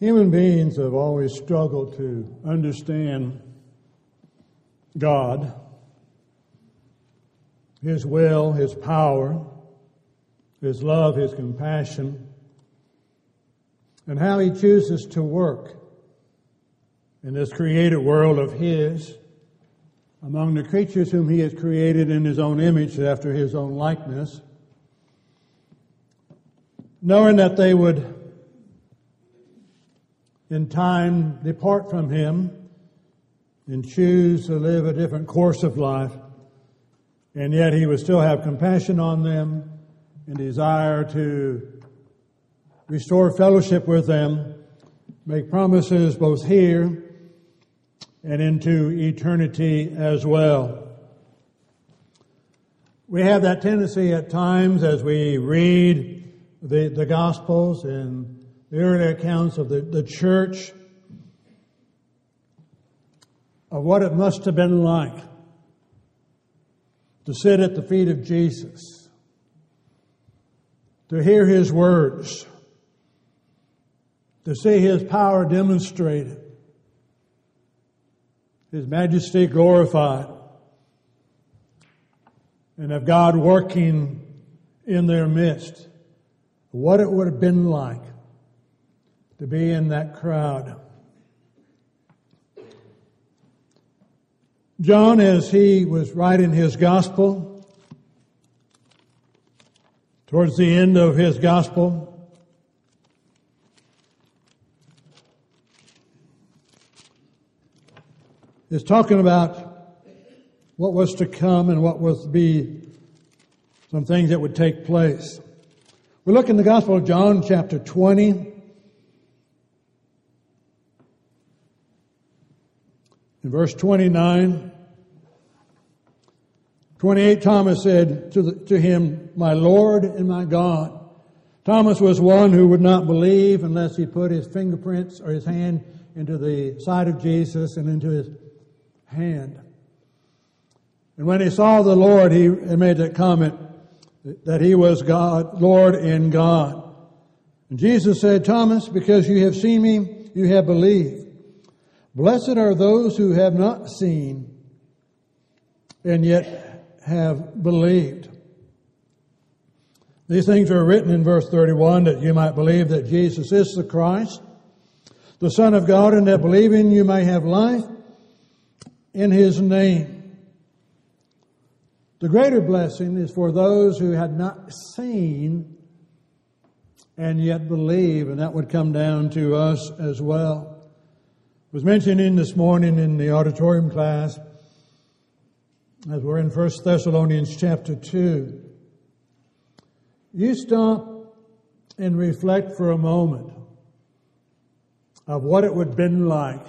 Human beings have always struggled to understand God, His will, His power, His love, His compassion, and how He chooses to work in this created world of His among the creatures whom He has created in His own image after His own likeness, knowing that they would in time depart from Him and choose to live a different course of life, and yet He would still have compassion on them and desire to restore fellowship with them, make promises both here and into eternity as well. We have that tendency at times as we read the, the Gospels and the early accounts of the, the church of what it must have been like to sit at the feet of Jesus, to hear his words, to see his power demonstrated, his majesty glorified, and of God working in their midst. What it would have been like to be in that crowd. John, as he was writing his gospel, towards the end of his gospel, is talking about what was to come and what was to be some things that would take place. We look in the Gospel of John, chapter 20. In verse 29, 28, Thomas said to, the, to him, My Lord and my God. Thomas was one who would not believe unless he put his fingerprints or his hand into the side of Jesus and into his hand. And when he saw the Lord, he made that comment that he was God, Lord and God. And Jesus said, Thomas, because you have seen me, you have believed. Blessed are those who have not seen and yet have believed. These things are written in verse 31 that you might believe that Jesus is the Christ, the Son of God, and that believing you may have life in His name. The greater blessing is for those who had not seen and yet believe, and that would come down to us as well was mentioning this morning in the auditorium class as we're in 1 Thessalonians chapter 2. You stop and reflect for a moment of what it would have been like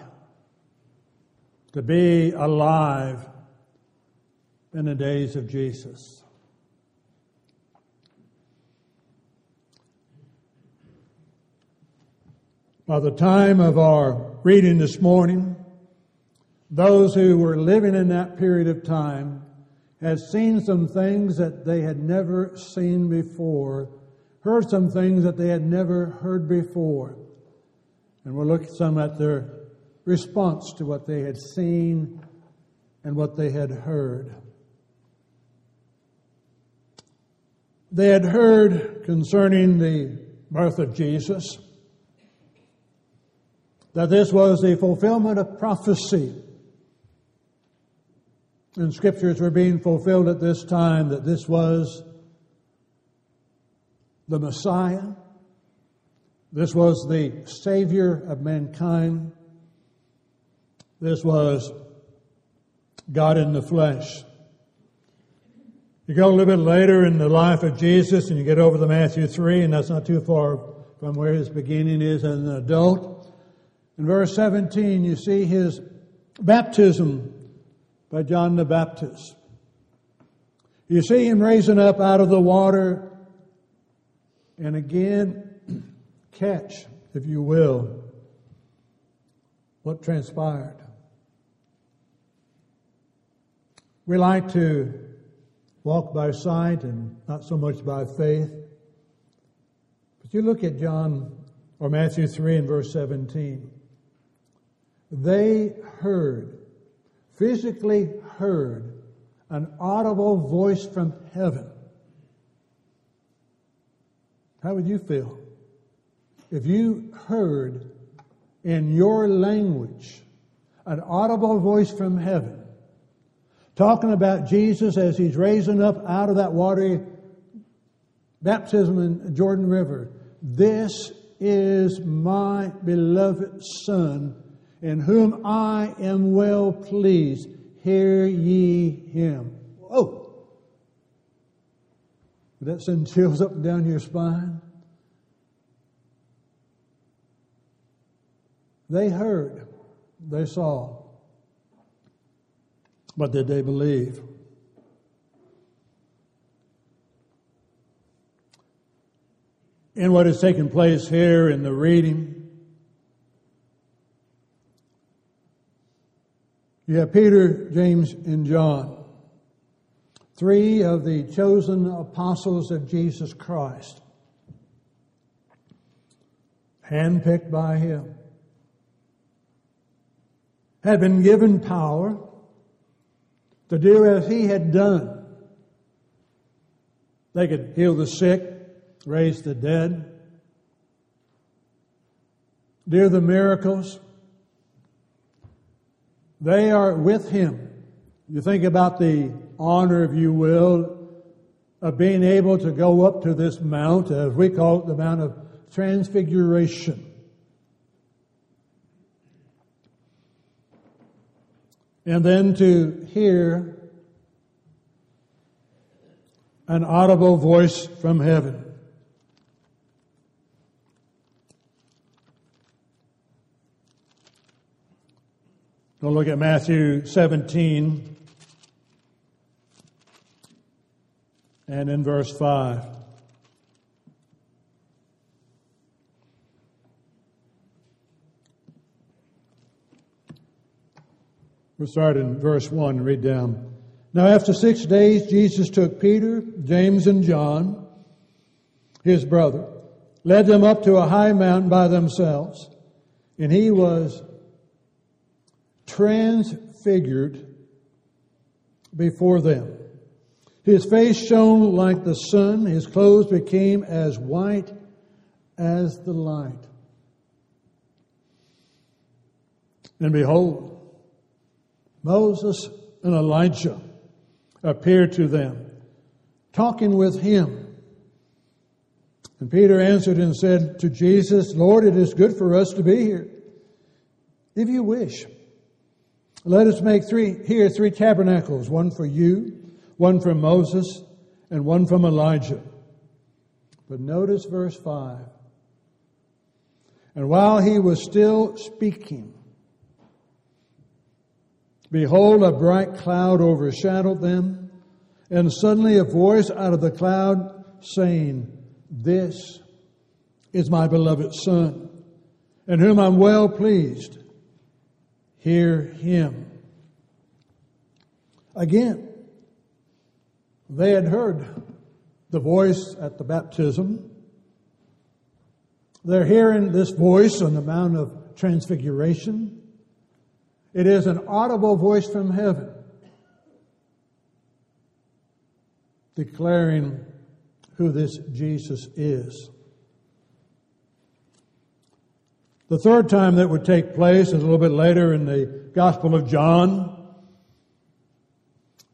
to be alive in the days of Jesus. By the time of our reading this morning, those who were living in that period of time had seen some things that they had never seen before, heard some things that they had never heard before. And we'll look at some at their response to what they had seen and what they had heard. They had heard concerning the birth of Jesus that this was the fulfillment of prophecy. And scriptures were being fulfilled at this time that this was the Messiah. This was the Savior of mankind. This was God in the flesh. You go a little bit later in the life of Jesus and you get over to Matthew 3, and that's not too far from where his beginning is as an adult. In verse 17, you see his baptism by John the Baptist. You see him raising up out of the water and again catch, if you will, what transpired. We like to walk by sight and not so much by faith. But you look at John or Matthew 3 and verse 17. They heard, physically heard, an audible voice from heaven. How would you feel if you heard in your language an audible voice from heaven talking about Jesus as he's raising up out of that watery baptism in Jordan River? This is my beloved Son in whom I am well pleased. Hear ye him. Oh! That send chills up and down your spine? They heard, they saw, but did they believe? In what has taken place here in the reading, You have Peter, James, and John, three of the chosen apostles of Jesus Christ, handpicked by Him, had been given power to do as He had done. They could heal the sick, raise the dead, do the miracles they are with him. You think about the honor, if you will, of being able to go up to this mount, as we call it the Mount of Transfiguration. And then to hear an audible voice from heaven. We'll look at Matthew 17 and in verse 5. We'll start in verse 1 and read down. Now, after six days, Jesus took Peter, James, and John, his brother, led them up to a high mountain by themselves, and he was transfigured before them. His face shone like the sun, his clothes became as white as the light. And behold, Moses and Elijah appeared to them, talking with him. And Peter answered and said to Jesus, Lord, it is good for us to be here. If you wish, let us make three here three tabernacles, one for you, one for Moses, and one from Elijah. But notice verse 5. And while he was still speaking, behold, a bright cloud overshadowed them, and suddenly a voice out of the cloud saying, This is my beloved Son, in whom I'm well pleased hear him. Again, they had heard the voice at the baptism. They're hearing this voice on the Mount of Transfiguration. It is an audible voice from heaven declaring who this Jesus is. The third time that would take place is a little bit later in the Gospel of John,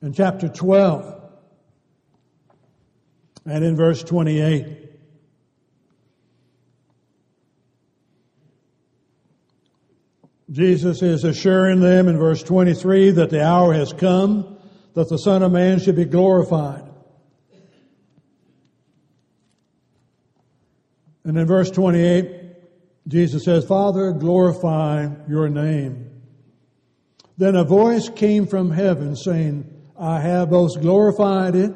in chapter 12, and in verse 28. Jesus is assuring them in verse 23 that the hour has come that the Son of Man should be glorified. And in verse 28, Jesus says, Father, glorify your name. Then a voice came from heaven saying, I have both glorified it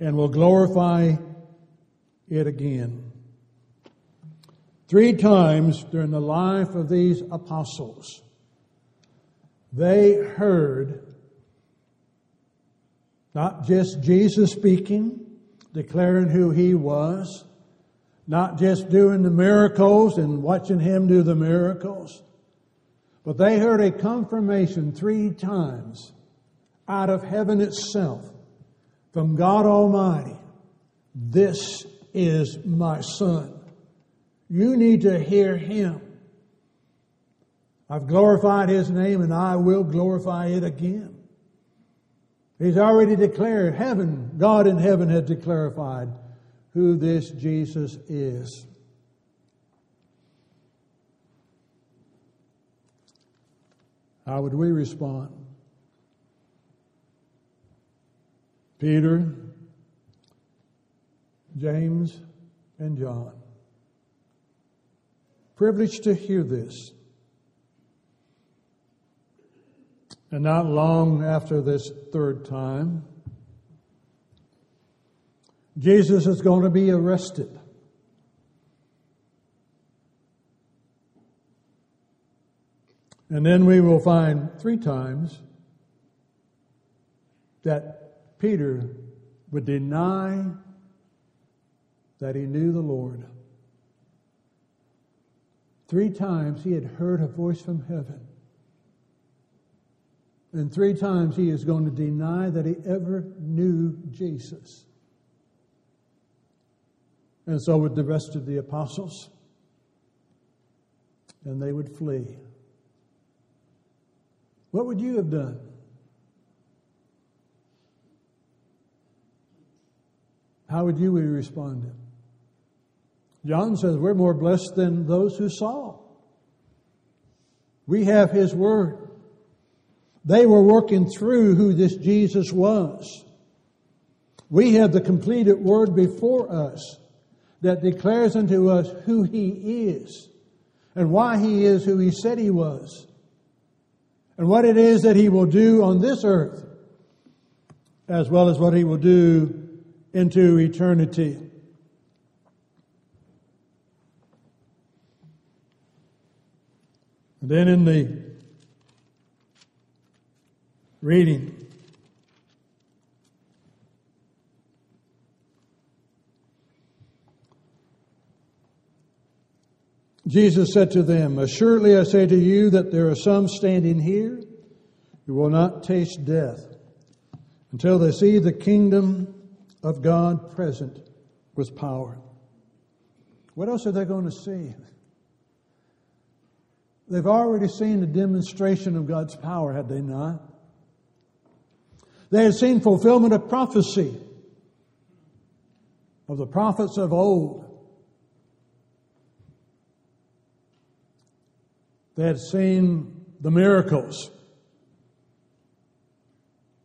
and will glorify it again. Three times during the life of these apostles, they heard not just Jesus speaking, declaring who he was, not just doing the miracles and watching him do the miracles, but they heard a confirmation three times out of heaven itself from God Almighty. This is my son. You need to hear him. I've glorified his name and I will glorify it again. He's already declared, heaven, God in heaven has declared who this Jesus is. How would we respond? Peter, James, and John. Privileged to hear this. And not long after this third time, Jesus is going to be arrested. And then we will find three times that Peter would deny that he knew the Lord. Three times he had heard a voice from heaven. And three times he is going to deny that he ever knew Jesus. And so would the rest of the apostles. And they would flee. What would you have done? How would you have responded? John says we're more blessed than those who saw. We have his word. They were working through who this Jesus was. We have the completed word before us that declares unto us who he is and why he is who he said he was and what it is that he will do on this earth as well as what he will do into eternity. And then in the reading. Jesus said to them, Assuredly I say to you that there are some standing here who will not taste death until they see the kingdom of God present with power. What else are they going to see? They've already seen the demonstration of God's power, had they not? They had seen fulfillment of prophecy of the prophets of old. They had seen the miracles.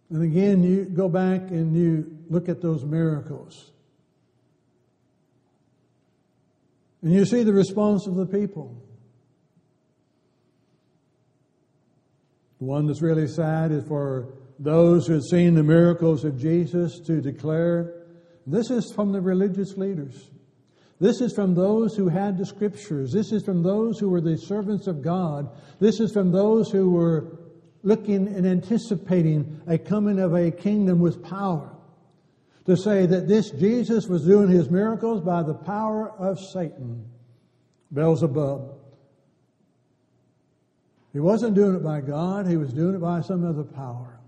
And again, you go back and you look at those miracles. And you see the response of the people. The one that's really sad is for those who had seen the miracles of Jesus to declare this is from the religious leaders. This is from those who had the scriptures. This is from those who were the servants of God. This is from those who were looking and anticipating a coming of a kingdom with power. To say that this Jesus was doing his miracles by the power of Satan, Beelzebub. He wasn't doing it by God, he was doing it by some other power.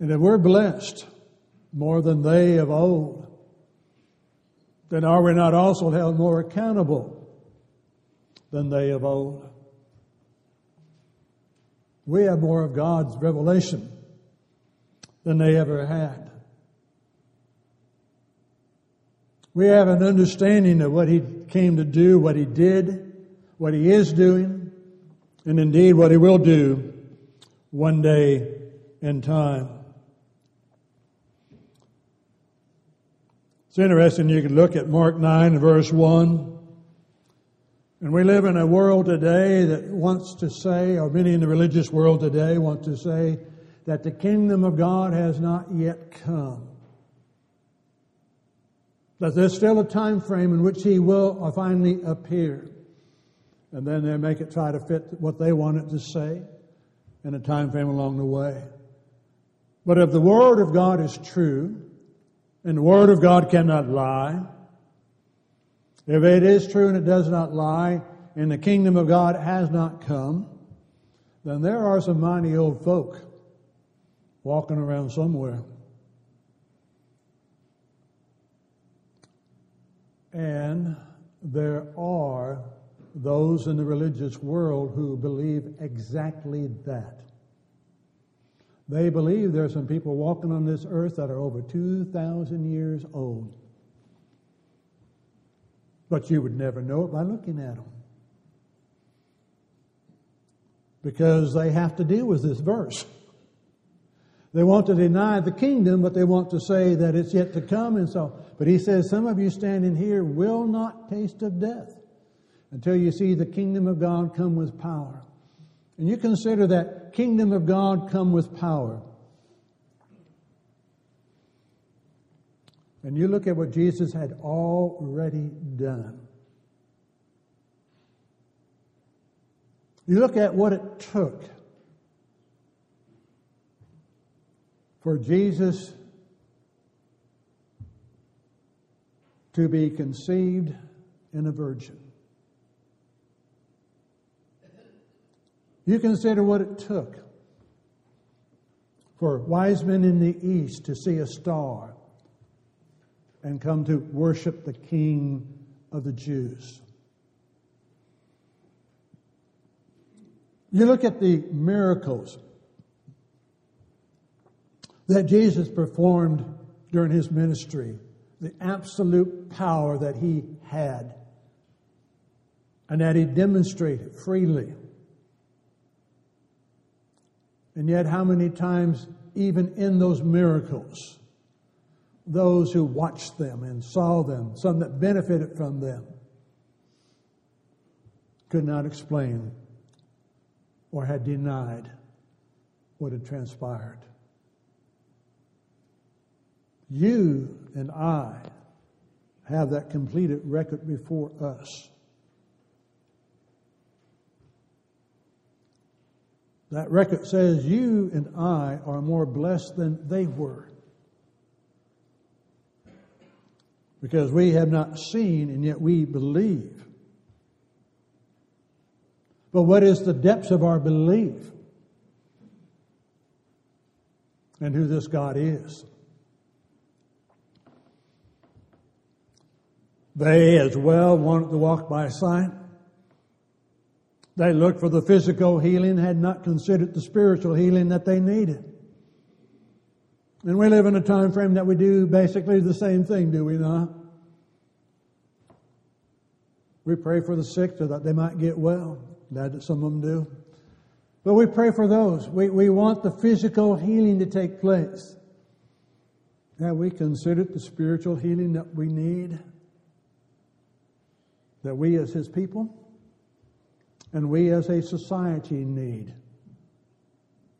And that we're blessed more than they of old, then are we not also held more accountable than they of old? We have more of God's revelation than they ever had. We have an understanding of what He came to do, what He did, what He is doing, and indeed what He will do one day in time. It's interesting, you can look at Mark 9, verse 1. And we live in a world today that wants to say, or many in the religious world today want to say, that the kingdom of God has not yet come. That there's still a time frame in which He will uh, finally appear. And then they make it try to fit what they want it to say in a time frame along the way. But if the Word of God is true, And the Word of God cannot lie. If it is true and it does not lie, and the kingdom of God has not come, then there are some mighty old folk walking around somewhere. And there are those in the religious world who believe exactly that. They believe there are some people walking on this earth that are over 2,000 years old. But you would never know it by looking at them. Because they have to deal with this verse. They want to deny the kingdom, but they want to say that it's yet to come. And so, but he says, some of you standing here will not taste of death until you see the kingdom of God come with power. And you consider that kingdom of God come with power. And you look at what Jesus had already done. You look at what it took for Jesus to be conceived in a virgin. You consider what it took for wise men in the east to see a star and come to worship the King of the Jews. You look at the miracles that Jesus performed during his ministry, the absolute power that he had, and that he demonstrated freely. And yet, how many times, even in those miracles, those who watched them and saw them, some that benefited from them, could not explain or had denied what had transpired. You and I have that completed record before us. That record says you and I are more blessed than they were. Because we have not seen and yet we believe. But what is the depths of our belief? And who this God is. They as well wanted to walk by sight. They looked for the physical healing, had not considered the spiritual healing that they needed. And we live in a time frame that we do basically the same thing, do we not? We pray for the sick so that they might get well. That some of them do. But we pray for those. We, we want the physical healing to take place. Have we considered the spiritual healing that we need? That we as His people? And we as a society need.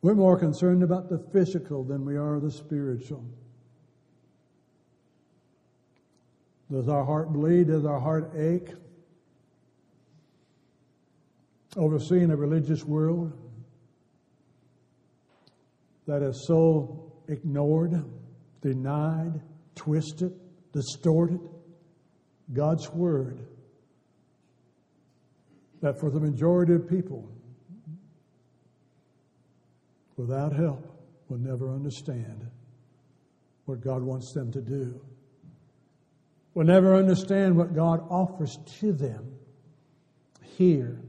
We're more concerned about the physical than we are the spiritual. Does our heart bleed? Does our heart ache? Overseeing a religious world that is so ignored, denied, twisted, distorted God's Word that for the majority of people, without help, will never understand what God wants them to do, will never understand what God offers to them here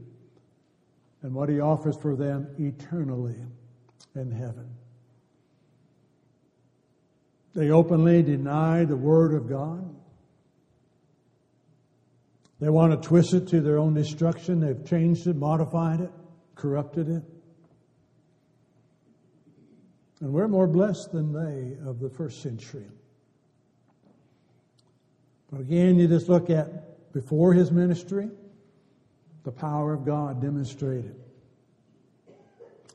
and what He offers for them eternally in heaven. They openly deny the Word of God. They want to twist it to their own destruction. They've changed it, modified it, corrupted it. And we're more blessed than they of the first century. But again, you just look at before his ministry, the power of God demonstrated.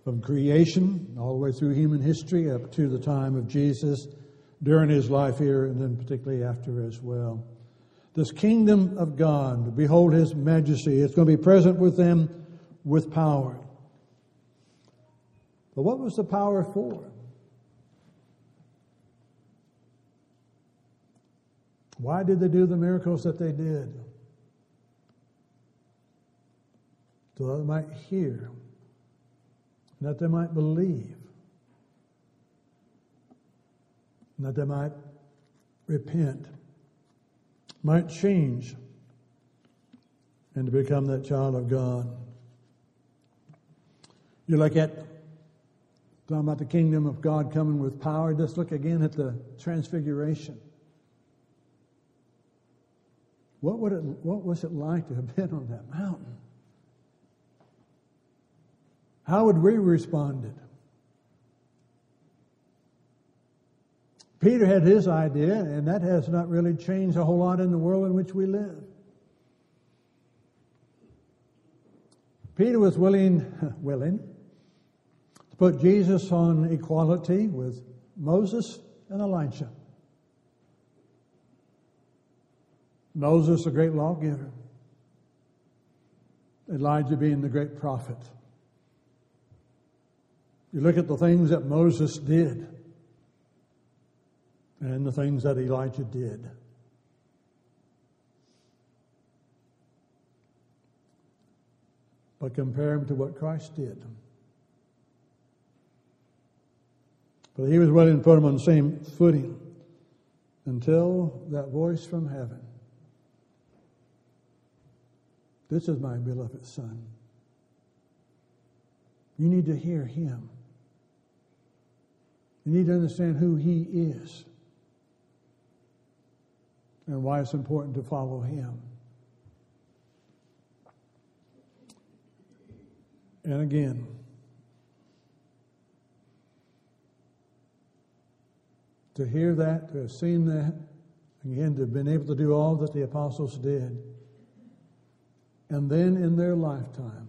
From creation, all the way through human history, up to the time of Jesus, during his life here, and then particularly after as well this kingdom of God, behold his majesty. It's going to be present with them with power. But what was the power for? Why did they do the miracles that they did? So that they might hear, and that they might believe, and that they might repent, might change, and to become that child of God. You look at talking about the kingdom of God coming with power. Just look again at the transfiguration. What would it what was it like to have been on that mountain? How would we responded? Peter had his idea, and that has not really changed a whole lot in the world in which we live. Peter was willing, willing to put Jesus on equality with Moses and Elijah. Moses, a great lawgiver. Elijah being the great prophet. You look at the things that Moses did and the things that Elijah did. But compare him to what Christ did. But he was willing to put him on the same footing until that voice from heaven This is my beloved Son. You need to hear him. You need to understand who he is and why it's important to follow him. And again, to hear that, to have seen that, again, to have been able to do all that the apostles did, and then in their lifetime,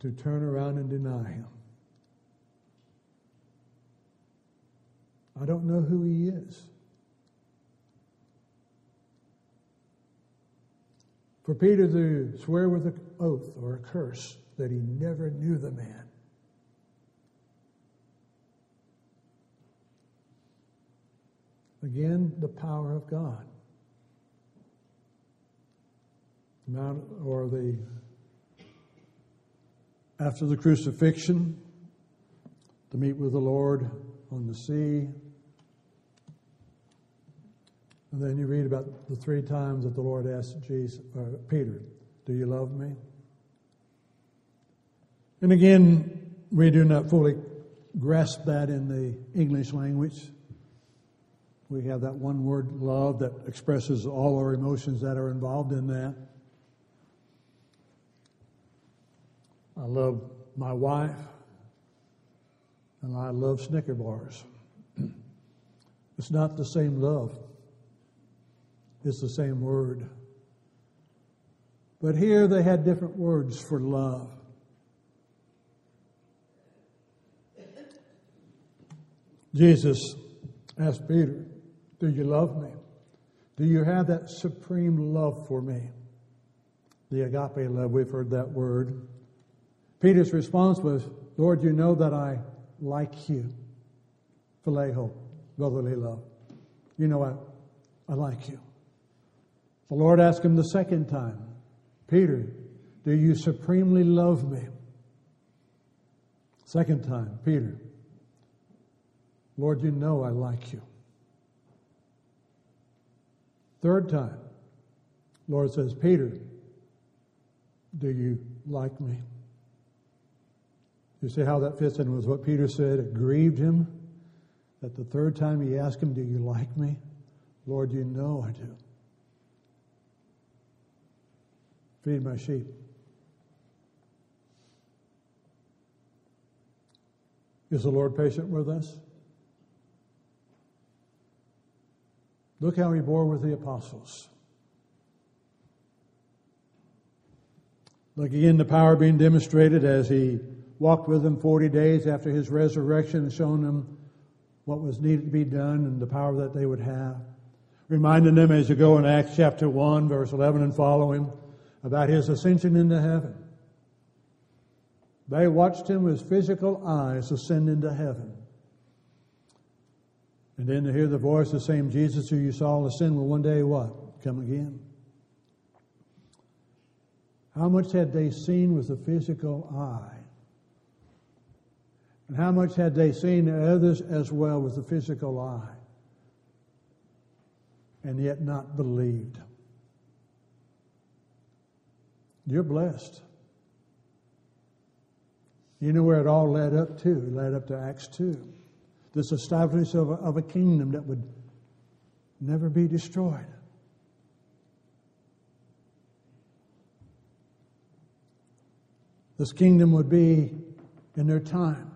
to turn around and deny him. I don't know who he is. For Peter to swear with an oath or a curse that he never knew the man. Again, the power of God. Mount or the after the crucifixion to meet with the Lord on the sea. And then you read about the three times that the Lord asked Jesus, uh, Peter, Do you love me? And again, we do not fully grasp that in the English language. We have that one word, love, that expresses all our emotions that are involved in that. I love my wife, and I love Snicker bars. it's not the same love, it's the same word. But here they had different words for love. Jesus asked Peter, Do you love me? Do you have that supreme love for me? The agape love, we've heard that word. Peter's response was, Lord, you know that I like you. Phileo, brotherly love. You know I, I like you. The Lord asked him the second time, Peter, do you supremely love me? Second time, Peter, Lord, you know I like you. Third time, Lord says, Peter, do you like me? You see how that fits in with what Peter said? It grieved him that the third time he asked him, Do you like me? Lord, you know I do. Feed my sheep. Is the Lord patient with us? Look how he bore with the apostles. Look again, the power being demonstrated as he walked with them 40 days after his resurrection and shown them what was needed to be done and the power that they would have. Reminding them as you go in Acts chapter 1, verse 11 and following, about his ascension into heaven. They watched him with physical eyes ascend into heaven. And then to hear the voice of the same Jesus who you saw ascend will one day what? Come again. How much had they seen with the physical eye? And how much had they seen others as well with the physical eye? And yet not believed. You're blessed. You know where it all led up to? It led up to Acts 2. This establishment of a, of a kingdom that would never be destroyed. This kingdom would be in their time.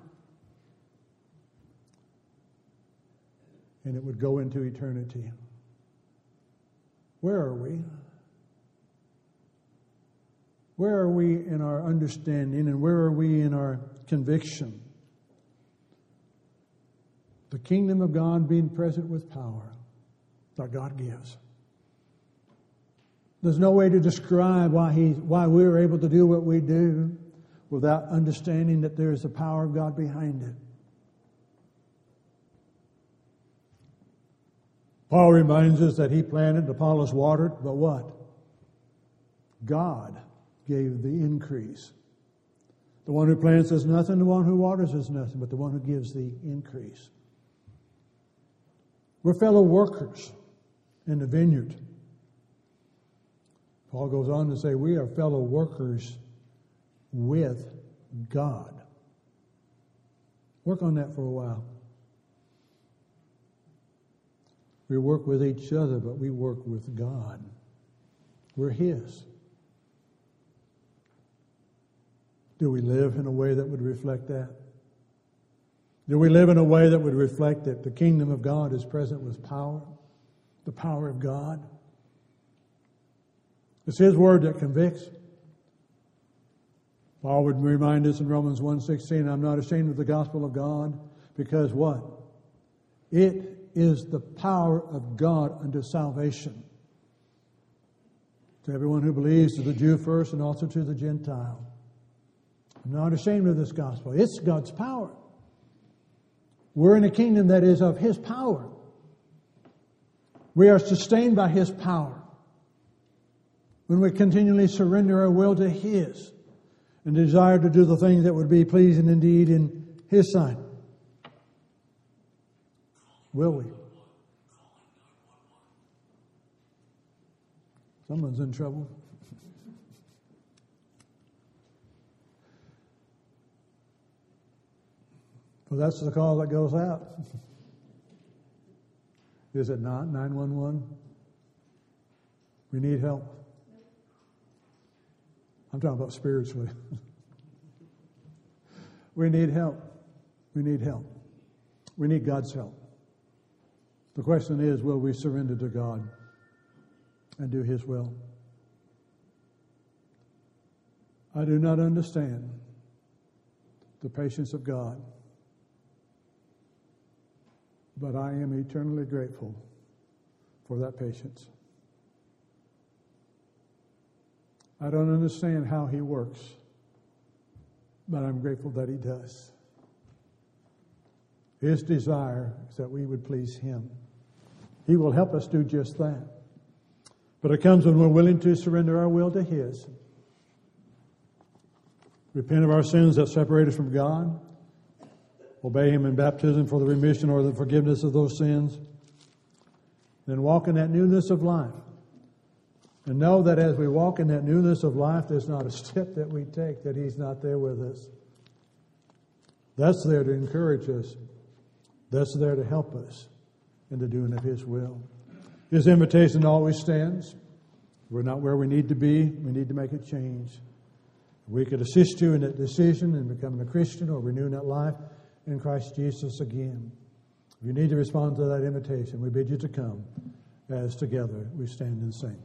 And it would go into eternity. Where are we? Where are we in our understanding and where are we in our conviction? The kingdom of God being present with power that God gives. There's no way to describe why, he, why we're able to do what we do without understanding that there is the power of God behind it. Paul reminds us that he planted, Apollos watered, but what? God gave the increase. The one who plants is nothing, the one who waters is nothing, but the one who gives the increase. We're fellow workers in the vineyard. Paul goes on to say, We are fellow workers with God. Work on that for a while. We work with each other, but we work with God. We're His. Do we live in a way that would reflect that? Do we live in a way that would reflect that the kingdom of God is present with power, the power of God? It's His word that convicts. Paul would remind us in Romans 1.16, I'm not ashamed of the gospel of God, because what? It is the power of God unto salvation. To everyone who believes, to the Jew first and also to the Gentile. I'm not ashamed of this gospel. It's God's power. We're in a kingdom that is of His power. We are sustained by His power. When we continually surrender our will to His and desire to do the things that would be pleasing indeed in His sight. Will we? Someone's in trouble. Well, that's the call that goes out. Is it not 911? We need help. I'm talking about spiritually. we need help. We need help. We need God's help. The question is will we surrender to God and do His will? I do not understand the patience of God. But I am eternally grateful for that patience. I don't understand how he works, but I'm grateful that he does. His desire is that we would please him. He will help us do just that. But it comes when we're willing to surrender our will to his. Repent of our sins that separate us from God obey Him in baptism for the remission or the forgiveness of those sins, then walk in that newness of life. And know that as we walk in that newness of life, there's not a step that we take that He's not there with us. That's there to encourage us, that's there to help us in the doing of His will. His invitation always stands. We're not where we need to be, we need to make a change. We could assist you in that decision in becoming a Christian or renewing that life in Christ Jesus again. If you need to respond to that invitation, we bid you to come as together we stand and sing.